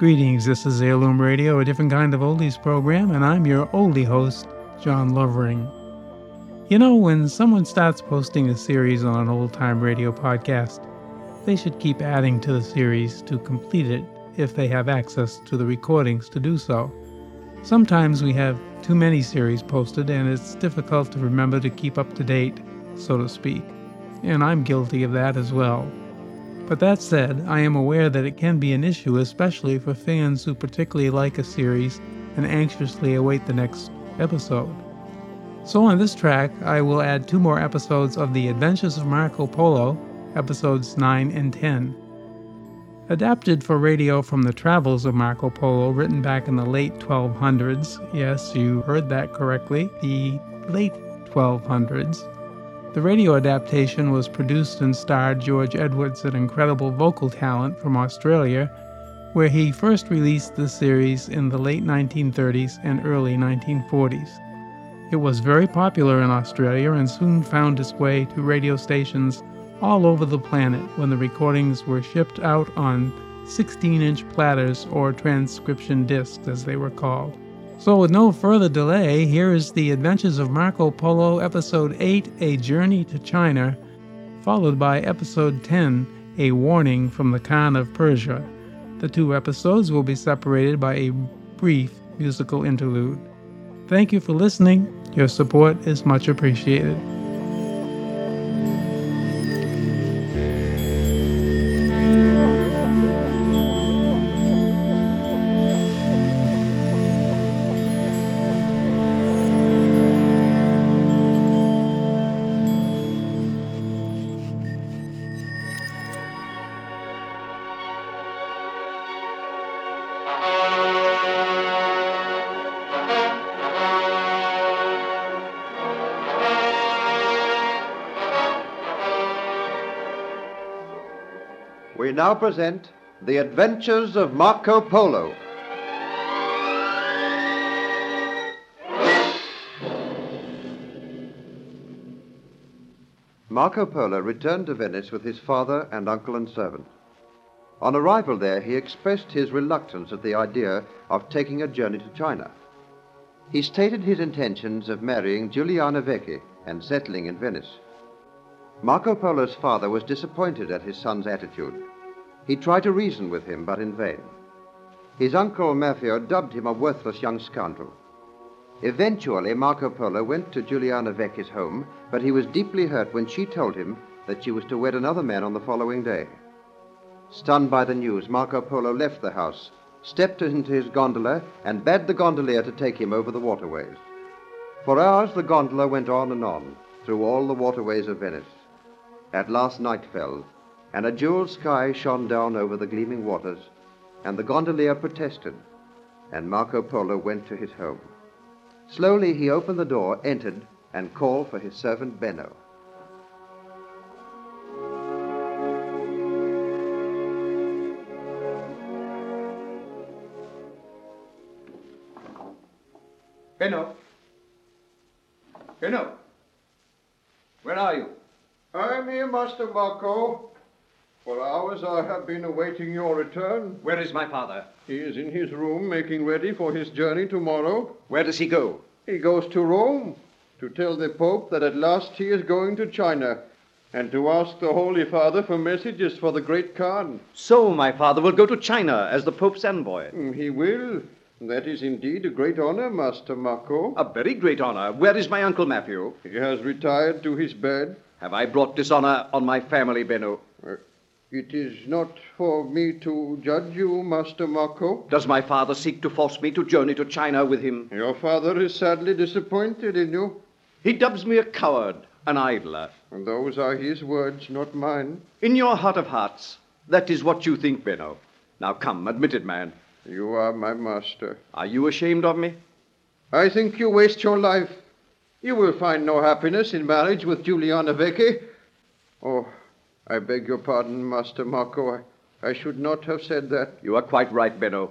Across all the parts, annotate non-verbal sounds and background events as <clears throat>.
Greetings, this is Heirloom Radio, a different kind of oldies program, and I'm your oldie host, John Lovering. You know, when someone starts posting a series on an old time radio podcast, they should keep adding to the series to complete it if they have access to the recordings to do so. Sometimes we have too many series posted, and it's difficult to remember to keep up to date, so to speak, and I'm guilty of that as well. But that said, I am aware that it can be an issue, especially for fans who particularly like a series and anxiously await the next episode. So, on this track, I will add two more episodes of The Adventures of Marco Polo, episodes 9 and 10. Adapted for radio from the travels of Marco Polo, written back in the late 1200s. Yes, you heard that correctly, the late 1200s. The radio adaptation was produced and starred George Edwards, an incredible vocal talent from Australia, where he first released the series in the late 1930s and early 1940s. It was very popular in Australia and soon found its way to radio stations all over the planet when the recordings were shipped out on 16 inch platters or transcription discs, as they were called. So, with no further delay, here is The Adventures of Marco Polo, Episode 8 A Journey to China, followed by Episode 10 A Warning from the Khan of Persia. The two episodes will be separated by a brief musical interlude. Thank you for listening. Your support is much appreciated. We now present The Adventures of Marco Polo. Marco Polo returned to Venice with his father and uncle and servant. On arrival there, he expressed his reluctance at the idea of taking a journey to China. He stated his intentions of marrying Giuliana Vecchi and settling in Venice. Marco Polo's father was disappointed at his son's attitude. He tried to reason with him, but in vain. His uncle Maffeo dubbed him a worthless young scoundrel. Eventually, Marco Polo went to Giuliana Vecchi's home, but he was deeply hurt when she told him that she was to wed another man on the following day. Stunned by the news, Marco Polo left the house, stepped into his gondola, and bade the gondolier to take him over the waterways. For hours, the gondola went on and on through all the waterways of Venice. At last, night fell, and a jeweled sky shone down over the gleaming waters, and the gondolier protested, and Marco Polo went to his home. Slowly he opened the door, entered, and called for his servant Benno. Benno. Benno. Where are you? I'm here, Master Marco. For hours I have been awaiting your return. Where is my father? He is in his room making ready for his journey tomorrow. Where does he go? He goes to Rome to tell the Pope that at last he is going to China and to ask the Holy Father for messages for the great Khan. So my father will go to China as the Pope's envoy. Mm, He will. That is indeed a great honor, Master Marco. A very great honor. Where is my uncle Matthew? He has retired to his bed. Have I brought dishonor on my family, Benno? It is not for me to judge you, Master Marco. Does my father seek to force me to journey to China with him? Your father is sadly disappointed in you. He dubs me a coward, an idler. And those are his words, not mine. In your heart of hearts, that is what you think, Benno. Now come, admit it, man. You are my master. Are you ashamed of me? I think you waste your life. You will find no happiness in marriage with Giuliana Vecchi. Oh, I beg your pardon, Master Marco. I, I should not have said that. You are quite right, Benno.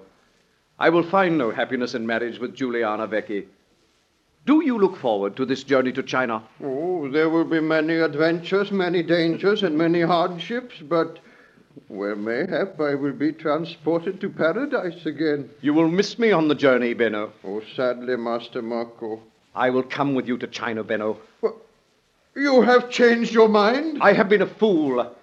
I will find no happiness in marriage with Giuliana Vecchi. Do you look forward to this journey to China? Oh, there will be many adventures, many dangers, and many hardships, but Well, mayhap I will be transported to paradise again. You will miss me on the journey, Benno. Oh, sadly, Master Marco. I will come with you to China, Benno. You have changed your mind? I have been a fool.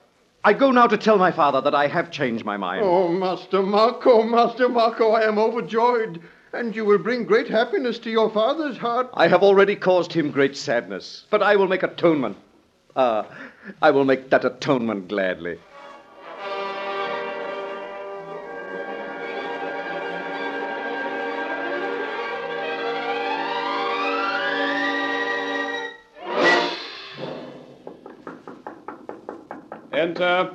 I go now to tell my father that I have changed my mind. Oh, Master Marco, Master Marco, I am overjoyed. And you will bring great happiness to your father's heart. I have already caused him great sadness, but I will make atonement. Ah, I will make that atonement gladly. Enter.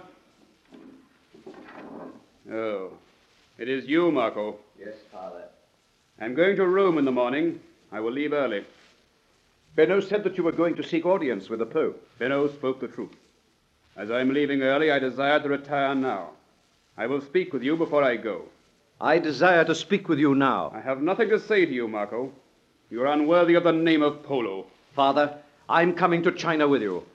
Oh, it is you, Marco. Yes, Father. I'm going to Rome in the morning. I will leave early. Benno said that you were going to seek audience with the Pope. Benno spoke the truth. As I'm leaving early, I desire to retire now. I will speak with you before I go. I desire to speak with you now. I have nothing to say to you, Marco. You are unworthy of the name of Polo. Father, I'm coming to China with you.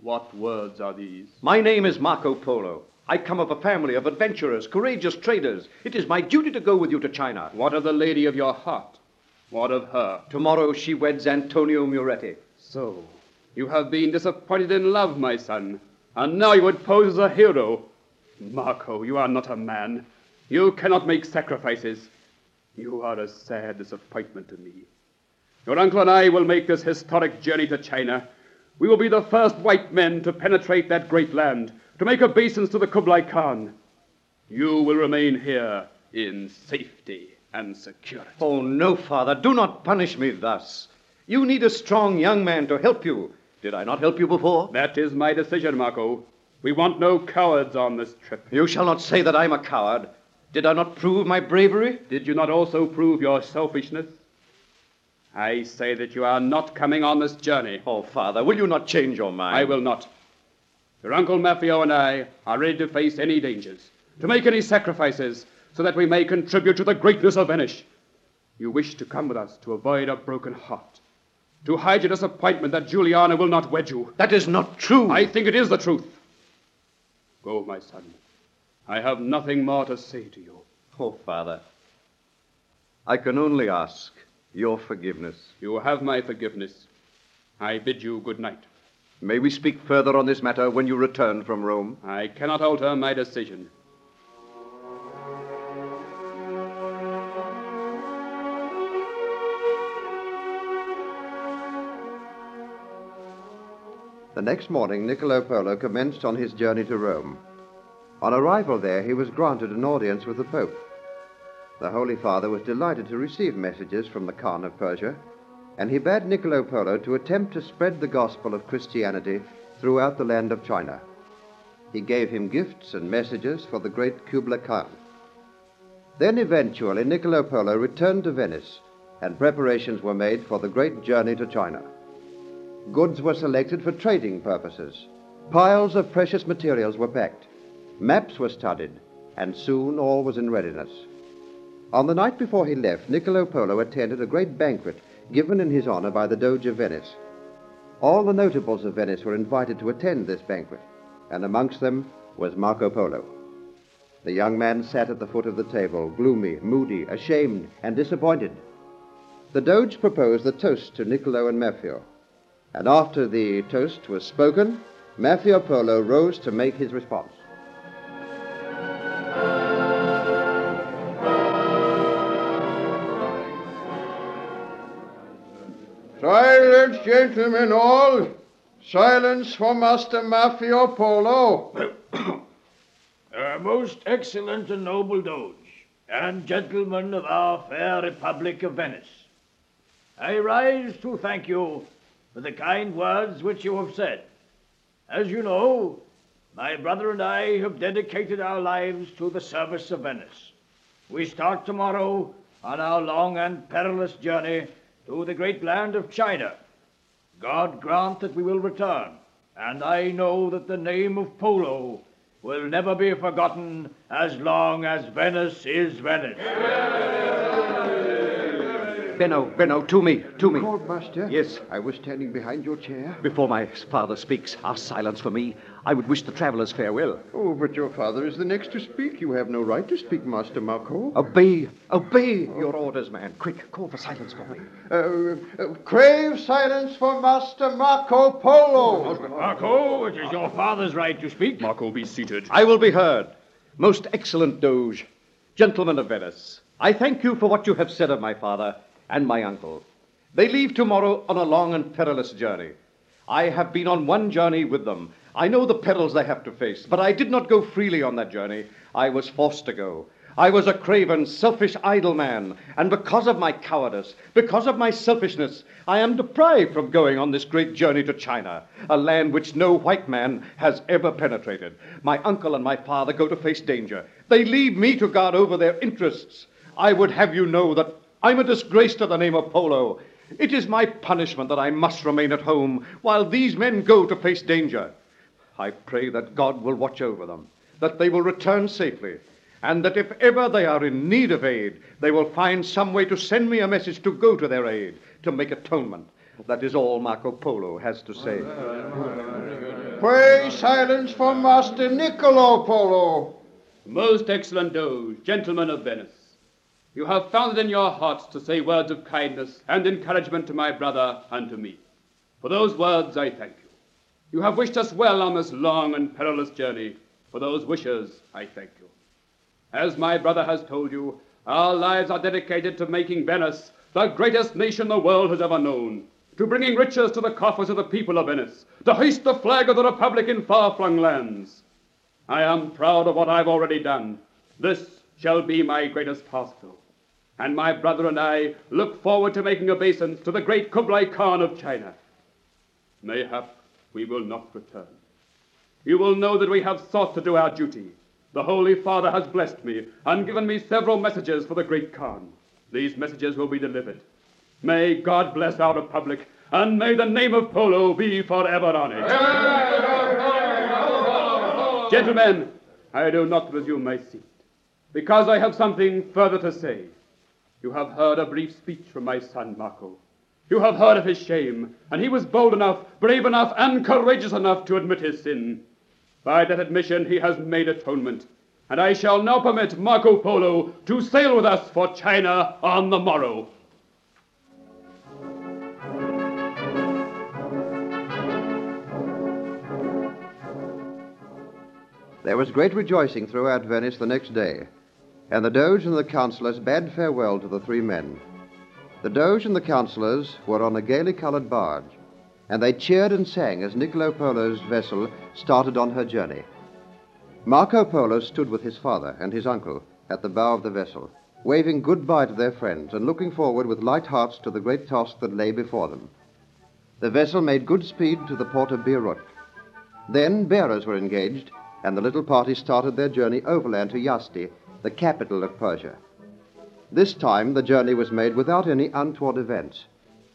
What words are these? My name is Marco Polo. I come of a family of adventurers, courageous traders. It is my duty to go with you to China. What of the lady of your heart? What of her? Tomorrow she weds Antonio Muretti. So, you have been disappointed in love, my son, and now you would pose as a hero. Marco, you are not a man. You cannot make sacrifices. You are a sad disappointment to me. Your uncle and I will make this historic journey to China. We will be the first white men to penetrate that great land, to make obeisance to the Kublai Khan. You will remain here in safety and security. Oh, no, Father, do not punish me thus. You need a strong young man to help you. Did I not help you before? That is my decision, Marco. We want no cowards on this trip. You shall not say that I'm a coward. Did I not prove my bravery? Did you not also prove your selfishness? I say that you are not coming on this journey. Oh, Father, will you not change your mind? I will not. Your Uncle Maffeo and I are ready to face any dangers, to make any sacrifices, so that we may contribute to the greatness of Venice. You wish to come with us to avoid a broken heart, to hide your disappointment that Giuliana will not wed you. That is not true. I think it is the truth. Go, my son. I have nothing more to say to you. Oh, Father, I can only ask your forgiveness. You have my forgiveness. I bid you good night. May we speak further on this matter when you return from Rome? I cannot alter my decision. The next morning, Niccolo Polo commenced on his journey to Rome. On arrival there, he was granted an audience with the Pope. The Holy Father was delighted to receive messages from the Khan of Persia, and he bade Niccolo Polo to attempt to spread the gospel of Christianity throughout the land of China. He gave him gifts and messages for the great Kublai Khan. Then eventually Niccolo Polo returned to Venice, and preparations were made for the great journey to China. Goods were selected for trading purposes. Piles of precious materials were packed. Maps were studied, and soon all was in readiness. On the night before he left, Niccolo Polo attended a great banquet given in his honor by the Doge of Venice. All the notables of Venice were invited to attend this banquet, and amongst them was Marco Polo. The young man sat at the foot of the table, gloomy, moody, ashamed, and disappointed. The Doge proposed the toast to Niccolo and Maffeo, and after the toast was spoken, Maffeo Polo rose to make his response. Gentlemen all. Silence for Master Maffeo Polo. Uh, most excellent and noble Doge, and gentlemen of our fair Republic of Venice, I rise to thank you for the kind words which you have said. As you know, my brother and I have dedicated our lives to the service of Venice. We start tomorrow on our long and perilous journey to the great land of China. God grant that we will return, and I know that the name of Polo will never be forgotten as long as Venice is Venice. Benno, Benno, to me, to me. Cold, master? Yes. I was standing behind your chair. Before my father speaks, ask silence for me. I would wish the travelers farewell. Oh, but your father is the next to speak. You have no right to speak, Master Marco. Obey, obey your orders, man. Quick, call for silence for me. Uh, uh, crave silence for Master Marco Polo. Marco, it is your father's right to speak. Marco, be seated. I will be heard. Most excellent Doge, gentlemen of Venice, I thank you for what you have said of my father and my uncle. They leave tomorrow on a long and perilous journey. I have been on one journey with them. I know the perils they have to face, but I did not go freely on that journey. I was forced to go. I was a craven, selfish, idle man, and because of my cowardice, because of my selfishness, I am deprived from going on this great journey to China, a land which no white man has ever penetrated. My uncle and my father go to face danger. They leave me to guard over their interests. I would have you know that I'm a disgrace to the name of Polo. It is my punishment that I must remain at home while these men go to face danger. I pray that God will watch over them, that they will return safely, and that if ever they are in need of aid, they will find some way to send me a message to go to their aid, to make atonement. That is all Marco Polo has to say. Pray silence for Master Niccolo Polo. Most excellent Doge, gentlemen of Venice, you have found it in your hearts to say words of kindness and encouragement to my brother and to me. For those words I thank you. You have wished us well on this long and perilous journey. For those wishes I thank you. As my brother has told you, our lives are dedicated to making Venice the greatest nation the world has ever known, to bringing riches to the coffers of the people of Venice, to hoist the flag of the Republic in far flung lands. I am proud of what I've already done. This shall be my greatest though. And my brother and I look forward to making obeisance to the great Kublai Khan of China. Mayhap we will not return. You will know that we have sought to do our duty. The Holy Father has blessed me and given me several messages for the great Khan. These messages will be delivered. May God bless our republic, and may the name of Polo be forever on it. Gentlemen, I do not resume my seat, because I have something further to say. You have heard a brief speech from my son Marco. You have heard of his shame, and he was bold enough, brave enough, and courageous enough to admit his sin. By that admission, he has made atonement, and I shall now permit Marco Polo to sail with us for China on the morrow. There was great rejoicing throughout Venice the next day, and the Doge and the councillors bade farewell to the three men. The Doge and the councillors were on a gaily colored barge, and they cheered and sang as Niccolo Polo's vessel started on her journey. Marco Polo stood with his father and his uncle at the bow of the vessel, waving goodbye to their friends and looking forward with light hearts to the great task that lay before them. The vessel made good speed to the port of Beirut. Then bearers were engaged, and the little party started their journey overland to Yazdi, the capital of Persia. This time the journey was made without any untoward events,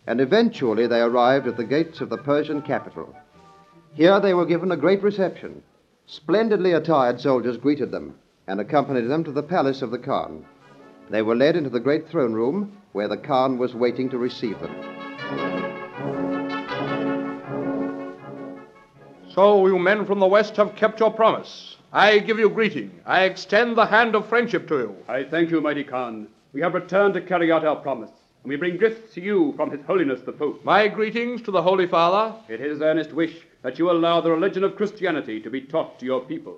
and eventually they arrived at the gates of the Persian capital. Here they were given a great reception. Splendidly attired soldiers greeted them and accompanied them to the palace of the Khan. They were led into the great throne room where the Khan was waiting to receive them. So you men from the West have kept your promise. I give you greeting. I extend the hand of friendship to you. I thank you, mighty Khan. We have returned to carry out our promise, and we bring gifts to you from His Holiness the Pope. My greetings to the Holy Father. It is his earnest wish that you allow the religion of Christianity to be taught to your people.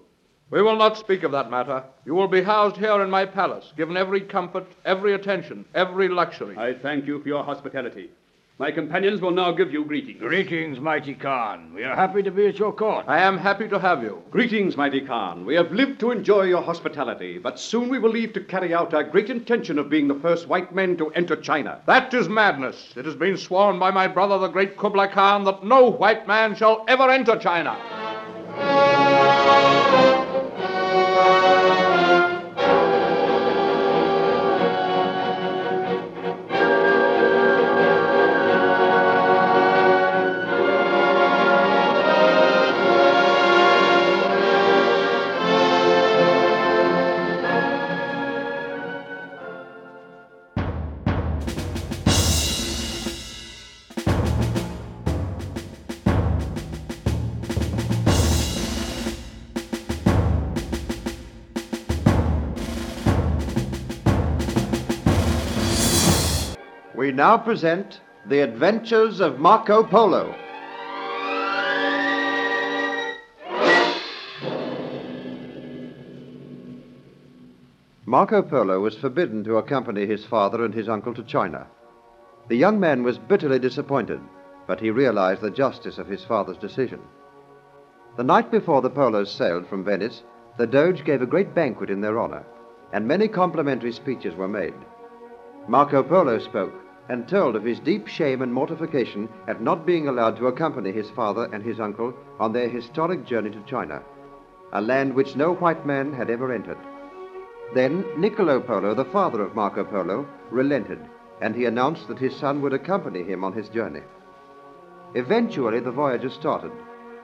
We will not speak of that matter. You will be housed here in my palace, given every comfort, every attention, every luxury. I thank you for your hospitality. My companions will now give you greetings. Greetings, mighty Khan. We are happy to be at your court. I am happy to have you. Greetings, mighty Khan. We have lived to enjoy your hospitality, but soon we will leave to carry out our great intention of being the first white men to enter China. That is madness. It has been sworn by my brother, the great Kublai Khan, that no white man shall ever enter China. Now present The Adventures of Marco Polo. Marco Polo was forbidden to accompany his father and his uncle to China. The young man was bitterly disappointed, but he realized the justice of his father's decision. The night before the Polos sailed from Venice, the Doge gave a great banquet in their honor, and many complimentary speeches were made. Marco Polo spoke and told of his deep shame and mortification at not being allowed to accompany his father and his uncle on their historic journey to China, a land which no white man had ever entered. Then Niccolo Polo, the father of Marco Polo, relented, and he announced that his son would accompany him on his journey. Eventually, the voyage started,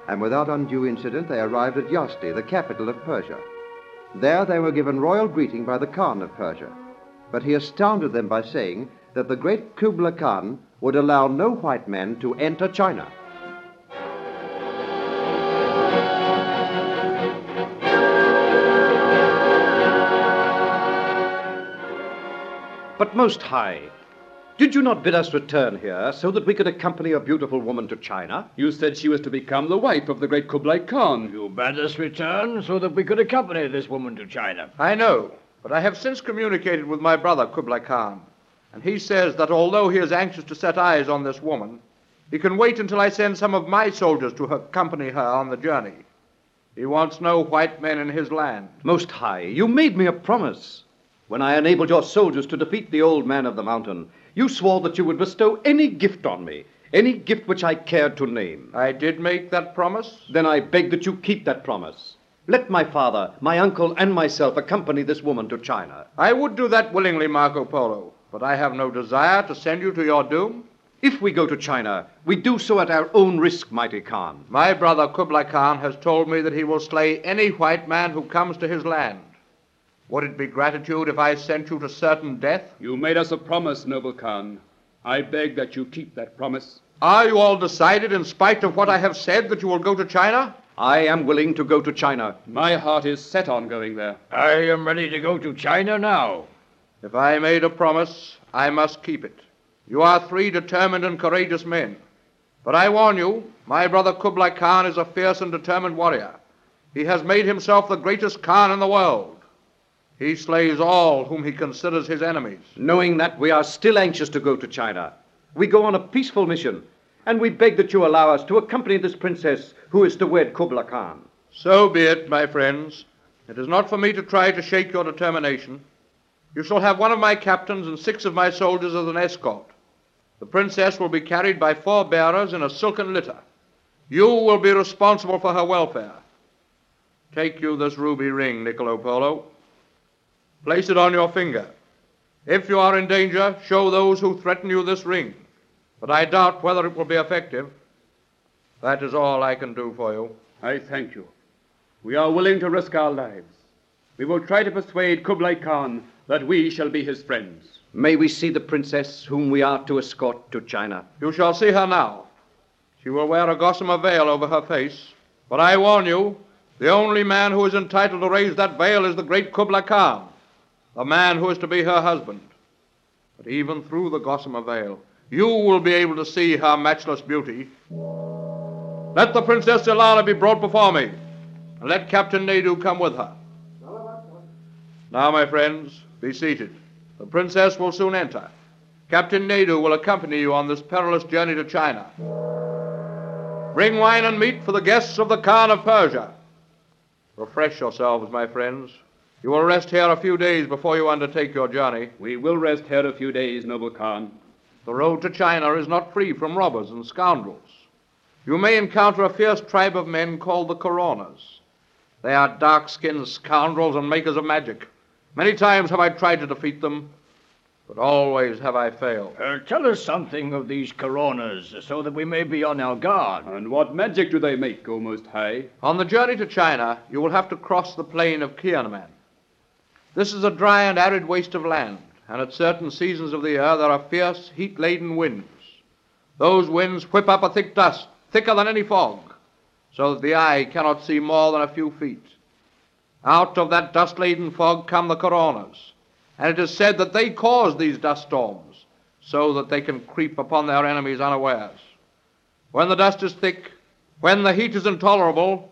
and without undue incident, they arrived at Yazdi, the capital of Persia. There, they were given royal greeting by the Khan of Persia, but he astounded them by saying that the great Kubla Khan would allow no white man to enter China. But most high, did you not bid us return here so that we could accompany a beautiful woman to China? You said she was to become the wife of the great Kublai Khan. You bade us return so that we could accompany this woman to China. I know, but I have since communicated with my brother Kublai Khan, and he says that although he is anxious to set eyes on this woman, he can wait until I send some of my soldiers to accompany her on the journey. He wants no white men in his land. Most high, you made me a promise. When I enabled your soldiers to defeat the old man of the mountain, you swore that you would bestow any gift on me, any gift which I cared to name. I did make that promise. Then I beg that you keep that promise. Let my father, my uncle, and myself accompany this woman to China. I would do that willingly, Marco Polo, but I have no desire to send you to your doom. If we go to China, we do so at our own risk, mighty Khan. My brother Kublai Khan has told me that he will slay any white man who comes to his land. Would it be gratitude if I sent you to certain death? You made us a promise, noble Khan. I beg that you keep that promise. Are you all decided, in spite of what I have said, that you will go to China? I am willing to go to China. My heart is set on going there. I am ready to go to China now. If I made a promise, I must keep it. You are three determined and courageous men. But I warn you, my brother Kublai Khan is a fierce and determined warrior. He has made himself the greatest Khan in the world. He slays all whom he considers his enemies. Knowing that, we are still anxious to go to China. We go on a peaceful mission, and we beg that you allow us to accompany this princess who is to wed Kublai Khan. So be it, my friends. It is not for me to try to shake your determination. You shall have one of my captains and six of my soldiers as an escort. The princess will be carried by four bearers in a silken litter. You will be responsible for her welfare. Take you this ruby ring, Niccolo Polo. Place it on your finger. If you are in danger, show those who threaten you this ring. But I doubt whether it will be effective. That is all I can do for you. I thank you. We are willing to risk our lives. We will try to persuade Kublai Khan that we shall be his friends. May we see the princess whom we are to escort to China. You shall see her now. She will wear a gossamer veil over her face. But I warn you, the only man who is entitled to raise that veil is the great Kublai Khan, the man who is to be her husband. But even through the gossamer veil, you will be able to see her matchless beauty. Let the Princess Ilala be brought before me, and let Captain Nadu come with her. Now, my friends, be seated. The princess will soon enter. Captain Nadu will accompany you on this perilous journey to China. Bring wine and meat for the guests of the Khan of Persia. Refresh yourselves, my friends. You will rest here a few days before you undertake your journey. We will rest here a few days, noble Khan. The road to China is not free from robbers and scoundrels. You may encounter a fierce tribe of men called the Coronas. They are dark skinned scoundrels and makers of magic. Many times have I tried to defeat them, but always have I failed. Uh, tell us something of these coronas so that we may be on our guard. And what magic do they make, O Most High? On the journey to China, you will have to cross the plain of Kianman. This is a dry and arid waste of land, and at certain seasons of the year there are fierce, heat laden winds. Those winds whip up a thick dust, thicker than any fog, so that the eye cannot see more than a few feet. Out of that dust laden fog come the coronas, and it is said that they cause these dust storms, so that they can creep upon their enemies unawares. When the dust is thick, when the heat is intolerable,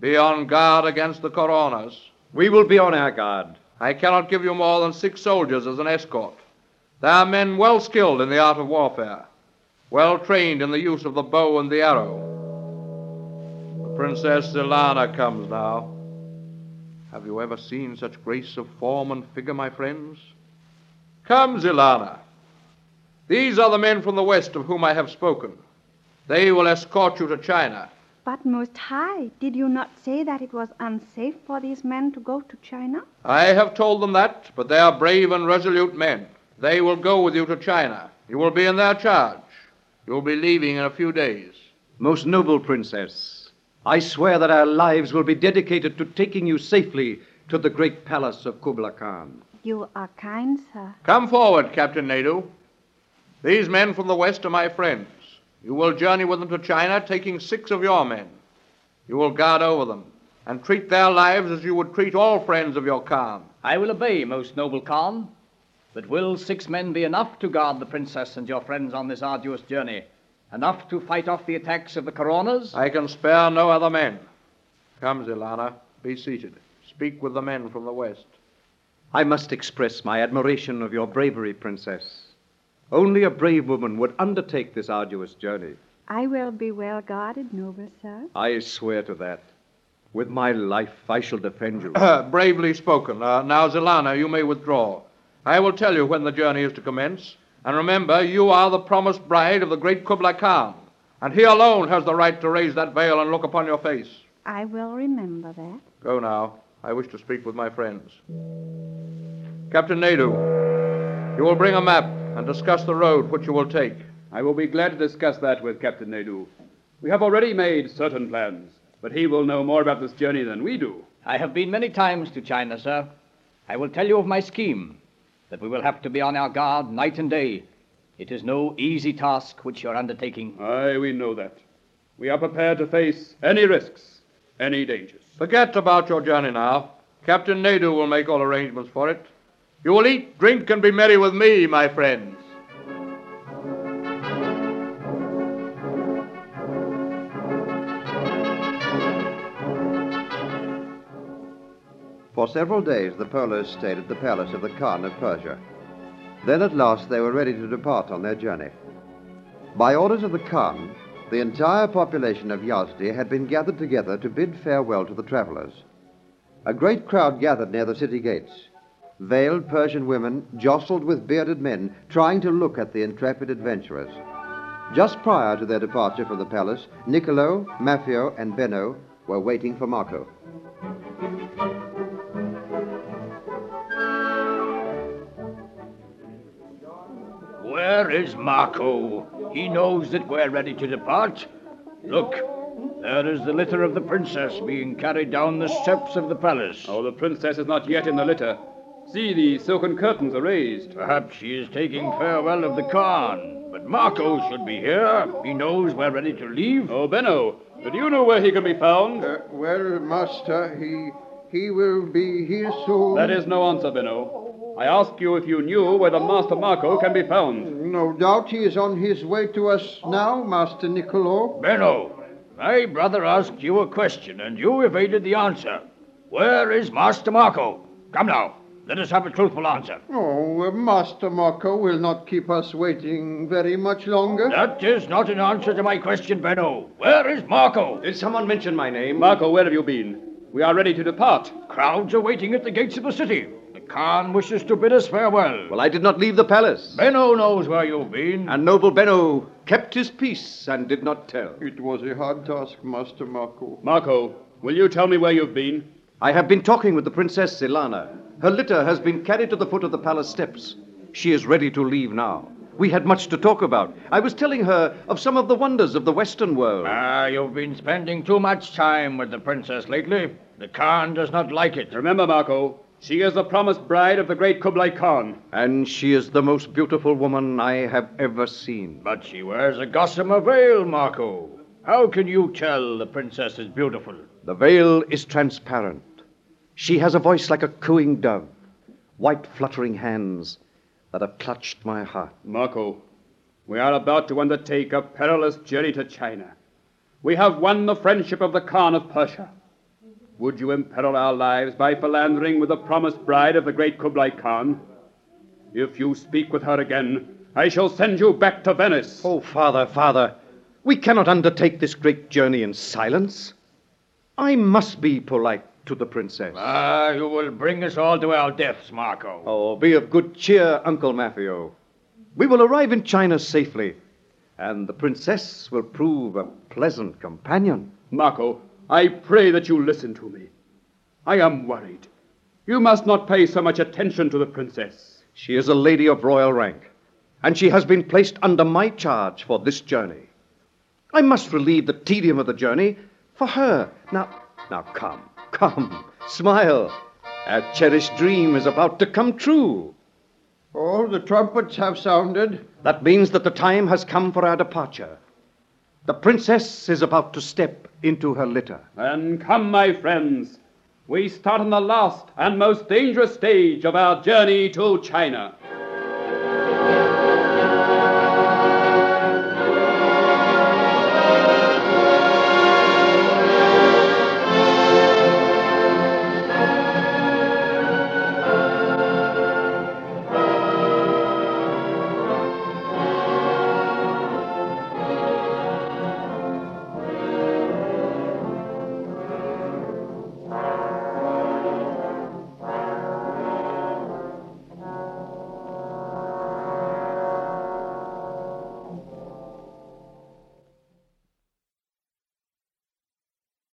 be on guard against the coronas. We will be on our guard. I cannot give you more than six soldiers as an escort. They are men well skilled in the art of warfare, well trained in the use of the bow and the arrow. The Princess Zilana comes now. Have you ever seen such grace of form and figure, my friends? Come, Zilana. These are the men from the west of whom I have spoken. They will escort you to China. But, Most High, did you not say that it was unsafe for these men to go to China? I have told them that, but they are brave and resolute men. They will go with you to China. You will be in their charge. You will be leaving in a few days. Most noble princess, I swear that our lives will be dedicated to taking you safely to the great palace of Kubla Khan. You are kind, sir. Come forward, Captain Naidu. These men from the west are my friends. You will journey with them to China, taking six of your men. You will guard over them and treat their lives as you would treat all friends of your Khan. I will obey, most noble Khan. But will six men be enough to guard the princess and your friends on this arduous journey? Enough to fight off the attacks of the Coronas? I can spare no other men. Come, Zilana, be seated. Speak with the men from the west. I must express my admiration of your bravery, princess. Only a brave woman would undertake this arduous journey. I will be well guarded, noble sir. I swear to that. With my life, I shall defend you. <clears throat> Bravely spoken. Uh, now, Zilana, you may withdraw. I will tell you when the journey is to commence. And remember, you are the promised bride of the great Kublai Khan. And he alone has the right to raise that veil and look upon your face. I will remember that. Go now. I wish to speak with my friends. Captain Naidu, you will bring a map and discuss the road which you will take. I will be glad to discuss that with Captain Naidu. We have already made certain plans, but he will know more about this journey than we do. I have been many times to China, sir. I will tell you of my scheme that we will have to be on our guard night and day. It is no easy task which you're undertaking. Aye, we know that. We are prepared to face any risks, any dangers. Forget about your journey now. Captain Naidu will make all arrangements for it. You will eat, drink, and be merry with me, my friends. For several days, the Polos stayed at the palace of the Khan of Persia. Then at last they were ready to depart on their journey. By orders of the Khan, the entire population of Yazdi had been gathered together to bid farewell to the travelers. A great crowd gathered near the city gates. Veiled Persian women jostled with bearded men, trying to look at the intrepid adventurers. Just prior to their departure from the palace, Niccolo, Maffeo, and Benno were waiting for Marco. Where is Marco? He knows that we're ready to depart. Look, there is the litter of the princess being carried down the steps of the palace. Oh, the princess is not yet in the litter. See, the silken curtains are raised. Perhaps she is taking farewell of the Khan. But Marco should be here. He knows we're ready to leave. Oh, Benno, do you know where he can be found? Uh, well, master, he he will be here soon. That is no answer, Benno. I ask you if you knew where the Master Marco can be found. No doubt he is on his way to us now, Master Niccolo. Benno, my brother asked you a question, and you evaded the answer. Where is Master Marco? Come now, let us have a truthful answer. Oh, uh, Master Marco will not keep us waiting very much longer. That is not an answer to my question, Benno. Where is Marco? Did someone mention my name? Marco, where have you been? We are ready to depart. Crowds are waiting at the gates of the city. The Khan wishes to bid us farewell. Well, I did not leave the palace. Benno knows where you've been. And noble Benno kept his peace and did not tell. It was a hard task, Master Marco. Marco, will you tell me where you've been? I have been talking with the Princess Zilana. Her litter has been carried to the foot of the palace steps. She is ready to leave now. We had much to talk about. I was telling her of some of the wonders of the Western world. Ah, you've been spending too much time with the princess lately. The Khan does not like it. Remember, Marco, she is the promised bride of the great Kublai Khan. And she is the most beautiful woman I have ever seen. But she wears a gossamer veil, Marco. How can you tell the princess is beautiful? The veil is transparent. She has a voice like a cooing dove, white fluttering hands, that have clutched my heart. Marco, we are about to undertake a perilous journey to China. We have won the friendship of the Khan of Persia. Would you imperil our lives by philandering with the promised bride of the great Kublai Khan? If you speak with her again, I shall send you back to Venice. Oh, father, father, we cannot undertake this great journey in silence. I must be polite to the princess. Ah, you will bring us all to our deaths, Marco. Oh, be of good cheer, Uncle Maffeo. We will arrive in China safely, and the princess will prove a pleasant companion. Marco, I pray that you listen to me. I am worried. You must not pay so much attention to the princess. She is a lady of royal rank, and she has been placed under my charge for this journey. I must relieve the tedium of the journey for her. Now, now come, come, smile. Our cherished dream is about to come true. Oh, the trumpets have sounded. That means that the time has come for our departure. The princess is about to step into her litter. Then come, my friends. We start on the last and most dangerous stage of our journey to China.